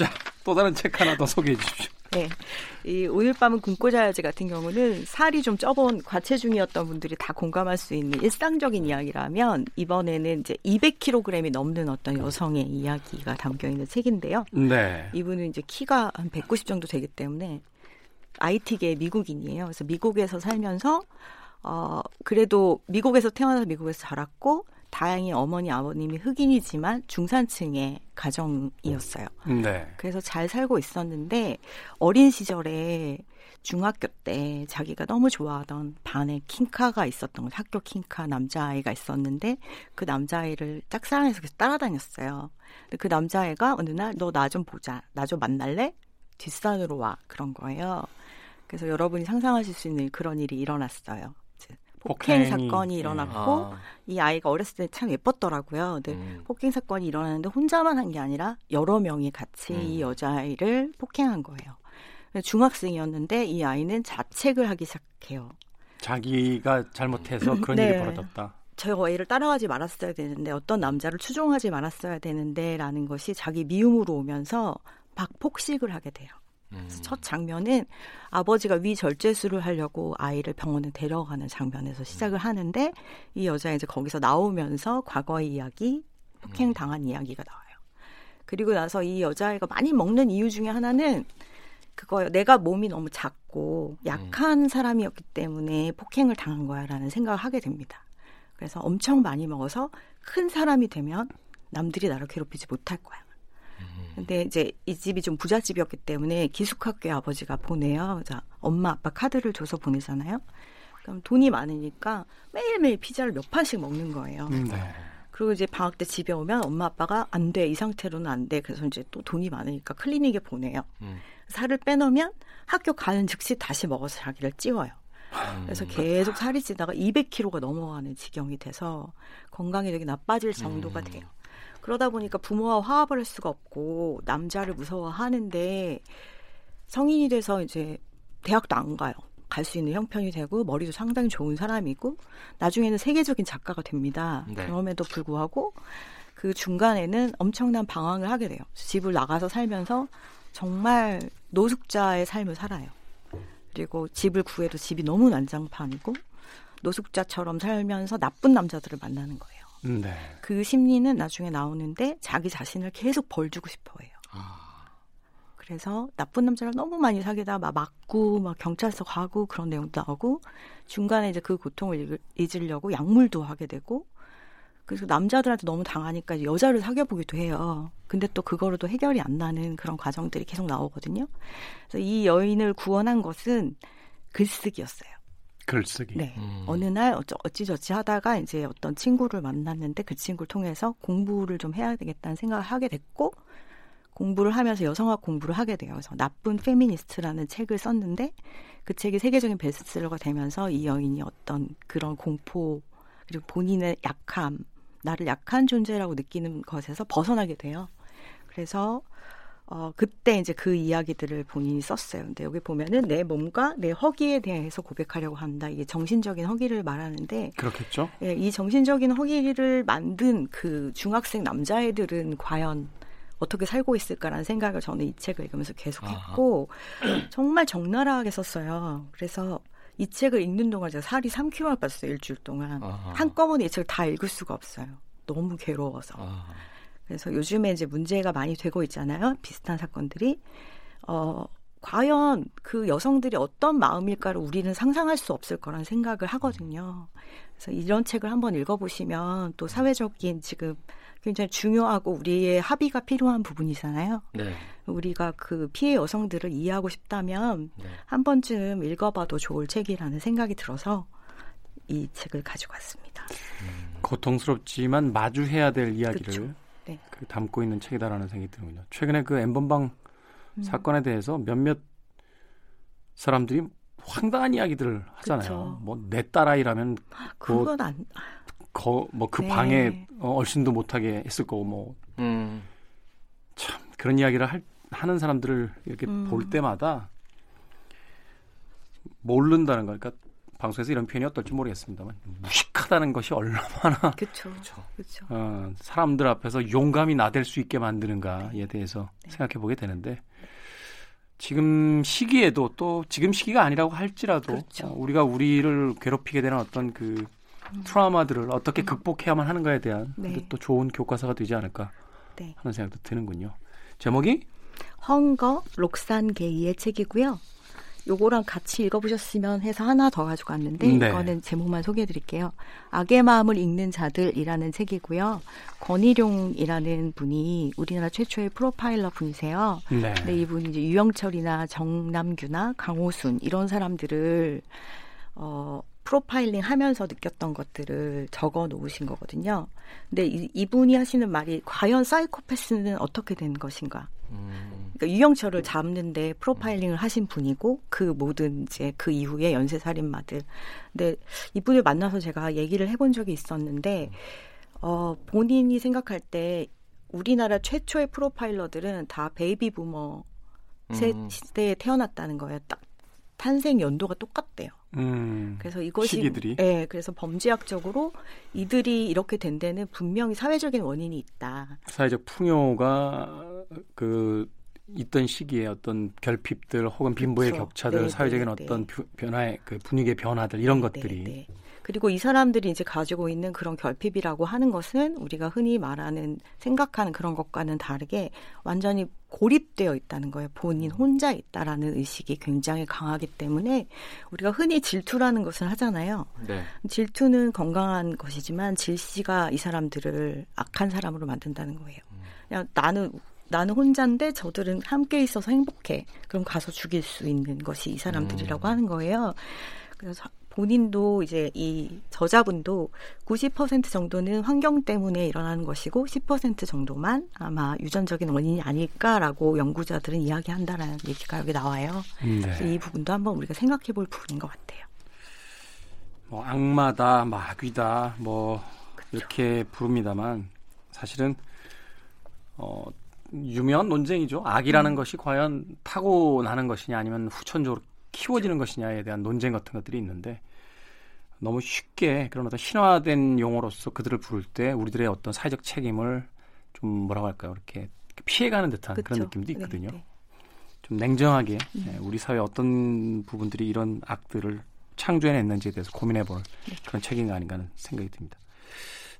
자, 또 다른 책 하나 더 소개해 주십시오. 네. 이 오늘 밤은 굶고 자야지 같은 경우는 살이 좀 쪄본 과체중이었던 분들이 다 공감할 수 있는 일상적인 이야기라면 이번에는 이제 200kg이 넘는 어떤 여성의 이야기가 담겨 있는 책인데요. 네. 이분은 이제 키가 한 190 정도 되기 때문에 IT계 미국인이에요. 그래서 미국에서 살면서 어 그래도 미국에서 태어나서 미국에서 자랐고 다행히 어머니 아버님이 흑인이지만 중산층의 가정이었어요. 네. 그래서 잘 살고 있었는데 어린 시절에 중학교 때 자기가 너무 좋아하던 반에 킹카가 있었던 거죠. 학교 킹카 남자아이가 있었는데 그 남자아이를 짝사랑해서 계속 따라다녔어요. 근데 그 남자애가 어느 날 너 나 좀 보자. 나 좀 만날래? 뒷산으로 와. 그런 거예요. 그래서 여러분이 상상하실 수 있는 그런 일이 일어났어요. 폭행 사건이 예. 일어났고 아, 이 아이가 어렸을 때 참 예뻤더라고요. 근데 음. 폭행 사건이 일어나는데 혼자만 한 게 아니라 여러 명이 같이 음. 이 여자아이를 폭행한 거예요. 중학생이었는데 이 아이는 자책을 하기 시작해요. 자기가 잘못해서 그런 네. 일이 벌어졌다. 저 애를 따라가지 말았어야 되는데 어떤 남자를 추종하지 말았어야 되는데라는 것이 자기 미움으로 오면서 막 폭식을 하게 돼요. 음. 그래서 첫 장면은 아버지가 위절제술을 하려고 아이를 병원에 데려가는 장면에서 시작을 하는데 이 여자 이제 거기서 나오면서 과거의 이야기, 폭행 당한 이야기가 나와요. 그리고 나서 이 여자아이가 많이 먹는 이유 중에 하나는 그거예요. 내가 몸이 너무 작고 약한 사람이었기 때문에 폭행을 당한 거야라는 생각을 하게 됩니다. 그래서 엄청 많이 먹어서 큰 사람이 되면 남들이 나를 괴롭히지 못할 거야. 근데 이제 이 집이 좀 부잣집이었기 때문에 기숙학교에 아버지가 보내요. 자, 엄마 아빠 카드를 줘서 보내잖아요. 그럼 돈이 많으니까 매일매일 피자를 몇 판씩 먹는 거예요. 음, 네. 그리고 이제 방학 때 집에 오면 엄마 아빠가 안 돼. 이 상태로는 안 돼. 그래서 이제 또 돈이 많으니까 클리닉에 보내요. 음. 살을 빼놓으면 학교 가는 즉시 다시 먹어서 자기를 찌워요. 그래서 계속 살이 찌다가 200kg가 넘어가는 지경이 돼서 건강이 되게 나빠질 정도가 음. 돼요. 그러다 보니까 부모와 화합을 할 수가 없고 남자를 무서워하는데 성인이 돼서 이제 대학도 안 가요. 갈 수 있는 형편이 되고 머리도 상당히 좋은 사람이고 나중에는 세계적인 작가가 됩니다. 네. 그럼에도 불구하고 그 중간에는 엄청난 방황을 하게 돼요. 집을 나가서 살면서 정말 노숙자의 삶을 살아요. 그리고 집을 구해도 집이 너무 난장판이고 노숙자처럼 살면서 나쁜 남자들을 만나는 거예요. 음, 네. 그 심리는 나중에 나오는데 자기 자신을 계속 벌주고 싶어 해요. 그래서 나쁜 남자를 너무 많이 사귀다 막 맞고 막 경찰서 가고 그런 내용도 나오고 중간에 이제 그 고통을 잊으려고 약물도 하게 되고 그래서 남자들한테 너무 당하니까 여자를 사귀어보기도 해요. 근데 또 그거로도 해결이 안 나는 그런 과정들이 계속 나오거든요. 그래서 이 여인을 구원한 것은 글쓰기였어요. 글쓰기. 네. 음. 어느 날 어쩌, 어찌저찌 하다가 이제 어떤 친구를 만났는데 그 친구를 통해서 공부를 좀 해야 되겠다는 생각을 하게 됐고 공부를 하면서 여성학 공부를 하게 돼요. 그래서 나쁜 페미니스트라는 책을 썼는데 그 책이 세계적인 베스트셀러가 되면서 이 여인이 어떤 그런 공포 그리고 본인의 약함, 나를 약한 존재라고 느끼는 것에서 벗어나게 돼요. 그래서 어 그때 이제 그 이야기들을 본인이 썼어요. 근데 여기 보면은 내 몸과 내 허기에 대해서 고백하려고 한다. 이게 정신적인 허기를 말하는데 그렇겠죠? 예, 이 정신적인 허기를 만든 그 중학생 남자애들은 과연 어떻게 살고 있을까라는 생각을 저는 이 책을 읽으면서 계속 했고 정말 적나라하게 썼어요. 그래서 이 책을 읽는 동안 제가 살이 3kg가 빠졌어요. 일주일 동안. 아하. 한꺼번에 이 책을 다 읽을 수가 없어요. 너무 괴로워서. 아, 그래서 요즘에 이제 문제가 많이 되고 있잖아요. 비슷한 사건들이. 어, 과연 그 여성들이 어떤 마음일까를 우리는 상상할 수 없을 거란 생각을 하거든요. 그래서 이런 책을 한번 읽어보시면 또 사회적인 지금 굉장히 중요하고 우리의 합의가 필요한 부분이잖아요. 네. 우리가 그 피해 여성들을 이해하고 싶다면 네. 한 번쯤 읽어봐도 좋을 책이라는 생각이 들어서 이 책을 가지고 왔습니다. 고통스럽지만 마주해야 될 이야기를 그쵸. 네. 그 담고 있는 책이다라는 생각이 드는군요. 최근에 그 엠번방 음. 사건에 대해서 몇몇 사람들이 황당한 이야기들을 하잖아요. 그쵸. 뭐내 딸아이라면 그건 안 뭐그 네. 방에 어, 얼씬도 못하게 했을 거고 뭐참 음. 그런 이야기를 할, 하는 사람들을 이렇게 음. 볼 때마다 모른다는 거 그러니까 방송에서 이런 표현이 어떨지 모르겠습니다만 무식하다는 것이 얼마나 그렇죠. 그렇죠. 그렇죠. 어, 사람들 앞에서 용감이 나댈 수 있게 만드는가에 대해서 네. 생각해 보게 되는데 지금 시기에도 또 지금 시기가 아니라고 할지라도 그렇죠. 어, 우리가 우리를 괴롭히게 되는 어떤 그 트라우마들을 어떻게 극복해야만 하는가에 대한 음. 네. 또 좋은 교과서가 되지 않을까 네. 하는 생각도 드는군요. 제목이 헝거 록산 게이의 책이고요. 요거랑 같이 읽어보셨으면 해서 하나 더 가지고 왔는데 네. 이거는 제목만 소개해드릴게요. 악의 마음을 읽는 자들이라는 책이고요. 권희룡이라는 분이 우리나라 최초의 프로파일러 분이세요. 네. 근데 이분이 이제 유영철이나 정남규나 강호순 이런 사람들을 어 프로파일링 하면서 느꼈던 것들을 적어 놓으신 거거든요. 근데 이, 이분이 하시는 말이 과연 사이코패스는 어떻게 된 것인가? 음. 그러니까 유영철을 잡는데 프로파일링을 하신 분이고 그 모든 이제 그 이후에 연쇄 살인마들. 근데 이분을 만나서 제가 얘기를 해본 적이 있었는데 어 본인이 생각할 때 우리나라 최초의 프로파일러들은 다 베이비 부머 세 음. 세대에 태어났다는 거예요. 딱 탄생 연도가 똑같대요. 음, 그래서 이것이 시기들이 예, 그래서 범죄학적으로 이들이 이렇게 된 데는 분명히 사회적인 원인이 있다. 사회적 풍요가 그 있던 시기에 어떤 결핍들 혹은 빈부의 그쵸. 격차들, 네, 사회적인 네, 어떤 네. 뷰- 변화의 그 분위기의 변화들 이런 네, 것들이 네. 그리고 이 사람들이 이제 가지고 있는 그런 결핍이라고 하는 것은 우리가 흔히 말하는 생각하는 그런 것과는 다르게 완전히 고립되어 있다는 거예요. 본인 혼자 있다라는 의식이 굉장히 강하기 때문에 우리가 흔히 질투라는 것을 하잖아요. 네. 질투는 건강한 것이지만 질시가 이 사람들을 악한 사람으로 만든다는 거예요. 그냥 나는 나는 혼자인데 저들은 함께 있어서 행복해. 그럼 가서 죽일 수 있는 것이 이 사람들이라고 하는 거예요. 그래서 본인도 이제 이 저자분도 90% 정도는 환경 때문에 일어나는 것이고 10% 정도만 아마 유전적인 원인이 아닐까라고 연구자들은 이야기한다라는 얘기가 여기 나와요. 네. 이 부분도 한번 우리가 생각해 볼 부분인 것 같아요. 뭐 악마다, 마귀다, 뭐 이렇게 부릅니다만 사실은 어 유명한 논쟁이죠. 악이라는 것이 과연 타고 나는 것이냐 아니면 후천적으로 키워지는 것이냐에 대한 논쟁 같은 것들이 있는데 너무 쉽게 그런 어떤 신화된 용어로서 그들을 부를 때 우리들의 어떤 사회적 책임을 좀 뭐라고 할까요? 이렇게 피해가는 듯한 그런 그쵸? 느낌도 있거든요. 네, 네. 좀 냉정하게 예, 우리 사회 어떤 부분들이 이런 악들을 창조해냈는지에 대해서 고민해볼 그런 책인가 아닌가 하는 생각이 듭니다.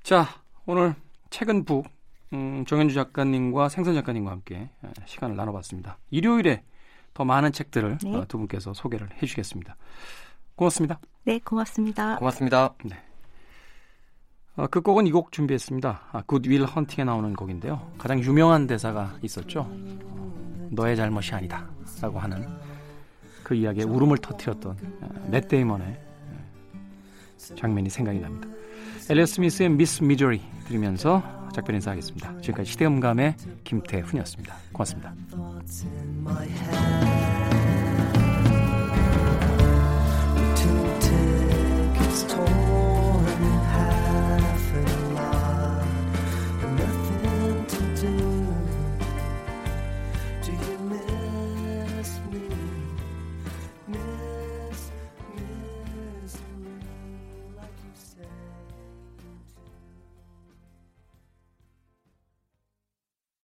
자, 오늘 책은 북 음, 정현주 작가님과 생선 작가님과 함께 예, 시간을 나눠봤습니다. 일요일에 더 많은 책들을 네. 어, 두 분께서 소개를 해주시겠습니다. 고맙습니다. 네, 고맙습니다. 고맙습니다. 어, 그 곡은 이 곡 준비했습니다. 아, 굿윌 헌팅에 나오는 곡인데요. 가장 유명한 대사가 있었죠. 어, 너의 잘못이 아니다. 라고 하는 그 이야기에 울음을 터뜨렸던 어, 맷 데이먼의 어, 장면이 생각이 납니다. 엘리 스미스의 미스 미조리 들으면서 작별 인사하겠습니다. 지금까지 시대음감의 김태훈이었습니다. 고맙습니다. told